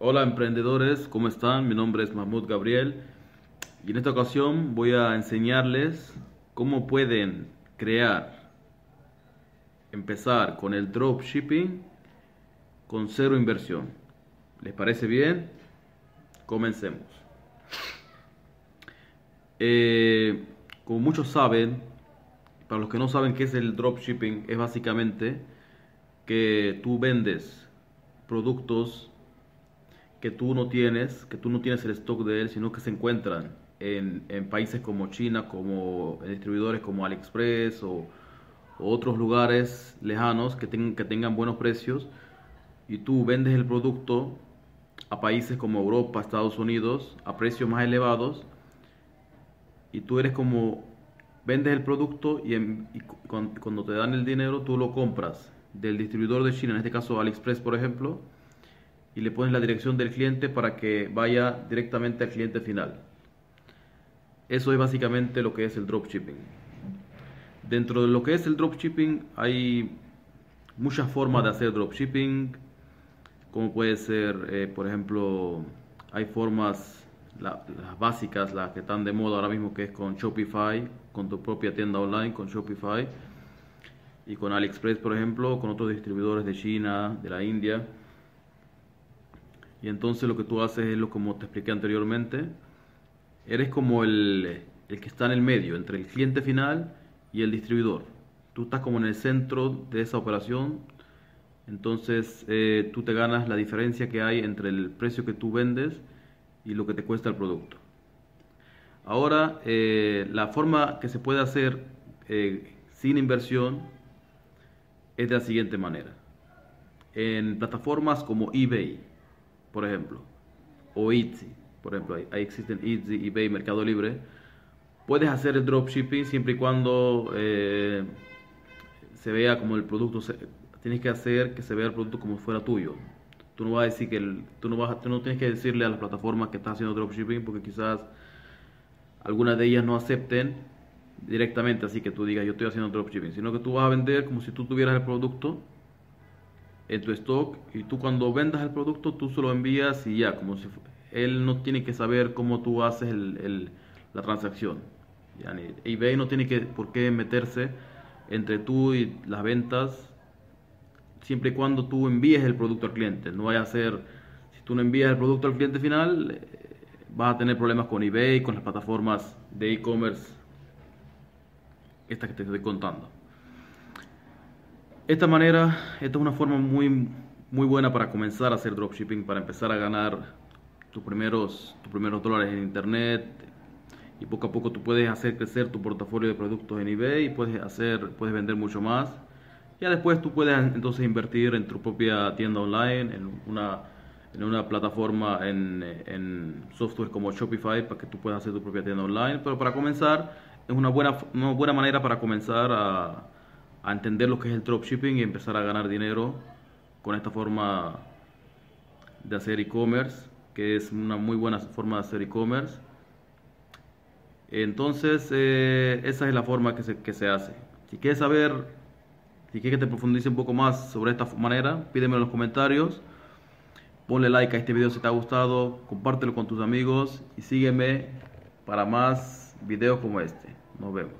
Hola emprendedores, ¿cómo están? Mi nombre es Mahmoud Gabriel y en esta ocasión voy a enseñarles cómo pueden crear, empezar con el dropshipping con cero inversión. ¿Les parece bien? Comencemos. Eh, como muchos saben, para los que no saben qué es el dropshipping, es básicamente que tú vendes productos que tú no tienes, que tú no tienes el stock de él, sino que se encuentran en, países como China, como en distribuidores como AliExpress o, otros lugares lejanos que, que tengan buenos precios y tú vendes el producto a países como Europa, Estados Unidos a precios más elevados y tú eres como vendes el producto y, cuando te dan el dinero tú lo compras del distribuidor de China, en este caso AliExpress por ejemplo, y le pones la dirección del cliente para que vaya directamente al cliente final. Eso es básicamente lo que es el dropshipping. Dentro de lo que es el dropshipping hay muchas formas de hacer dropshipping, como puede ser, eh, por ejemplo, hay formas, las básicas, las que están de moda ahora mismo, que es con Shopify, con tu propia tienda online, con Shopify y con AliExpress, por ejemplo, con otros distribuidores de China, de la India. Y entonces lo que tú haces es lo como te expliqué anteriormente. Eres como el, el que está en el medio, entre el cliente final y el distribuidor. Tú estás como en el centro de esa operación. Entonces eh, tú te ganas la diferencia que hay entre el precio que tú vendes y lo que te cuesta el producto. Ahora, eh, la forma que se puede hacer eh, sin inversión es de la siguiente manera. En plataformas como eBay, por ejemplo, o Etsy, por ejemplo, ahí, existen Etsy, eBay, Mercado Libre, puedes hacer el dropshipping siempre y cuando eh, se vea como el producto, tienes que hacer que se vea el producto como fuera tuyo. Tú no vas a decir que tú no vas, tú no tienes que decirle a las plataformas que estás haciendo dropshipping porque quizás algunas de ellas no acepten directamente así que tú digas yo estoy haciendo dropshipping, sino que tú vas a vender como si tú tuvieras el producto en tu stock y tú cuando vendas el producto tú solo envías y ya, como si él no tiene que saber cómo tú haces el, la transacción. eBay no tiene que, por qué meterse entre tú y las ventas siempre y cuando tú envíes el producto al cliente. No vaya a ser, si tú no envías el producto al cliente final, eh, vas a tener problemas con eBay, con las plataformas de e-commerce esta que te estoy contando. Esta manera, esta es una forma muy, muy buena para comenzar a hacer dropshipping, para empezar a ganar tus primeros, tus primeros dólares en internet y poco a poco tú puedes hacer crecer tu portafolio de productos en eBay y puedes hacer, puedes vender mucho más. Ya después tú puedes entonces invertir en tu propia tienda online, en una, en una plataforma en, en software como Shopify para que tú puedas hacer tu propia tienda online. Pero para comenzar, es una buena, una buena manera para comenzar a, a entender lo que es el dropshipping y empezar a ganar dinero con esta forma de hacer e-commerce, que es una muy buena forma de hacer e-commerce. Entonces, eh, esa es la forma que se, que se hace. Si quieres saber, si quieres que te profundice un poco más sobre esta manera, pídeme en los comentarios. Ponle like a este video si te ha gustado, compártelo con tus amigos y sígueme para más videos como este. Nos vemos.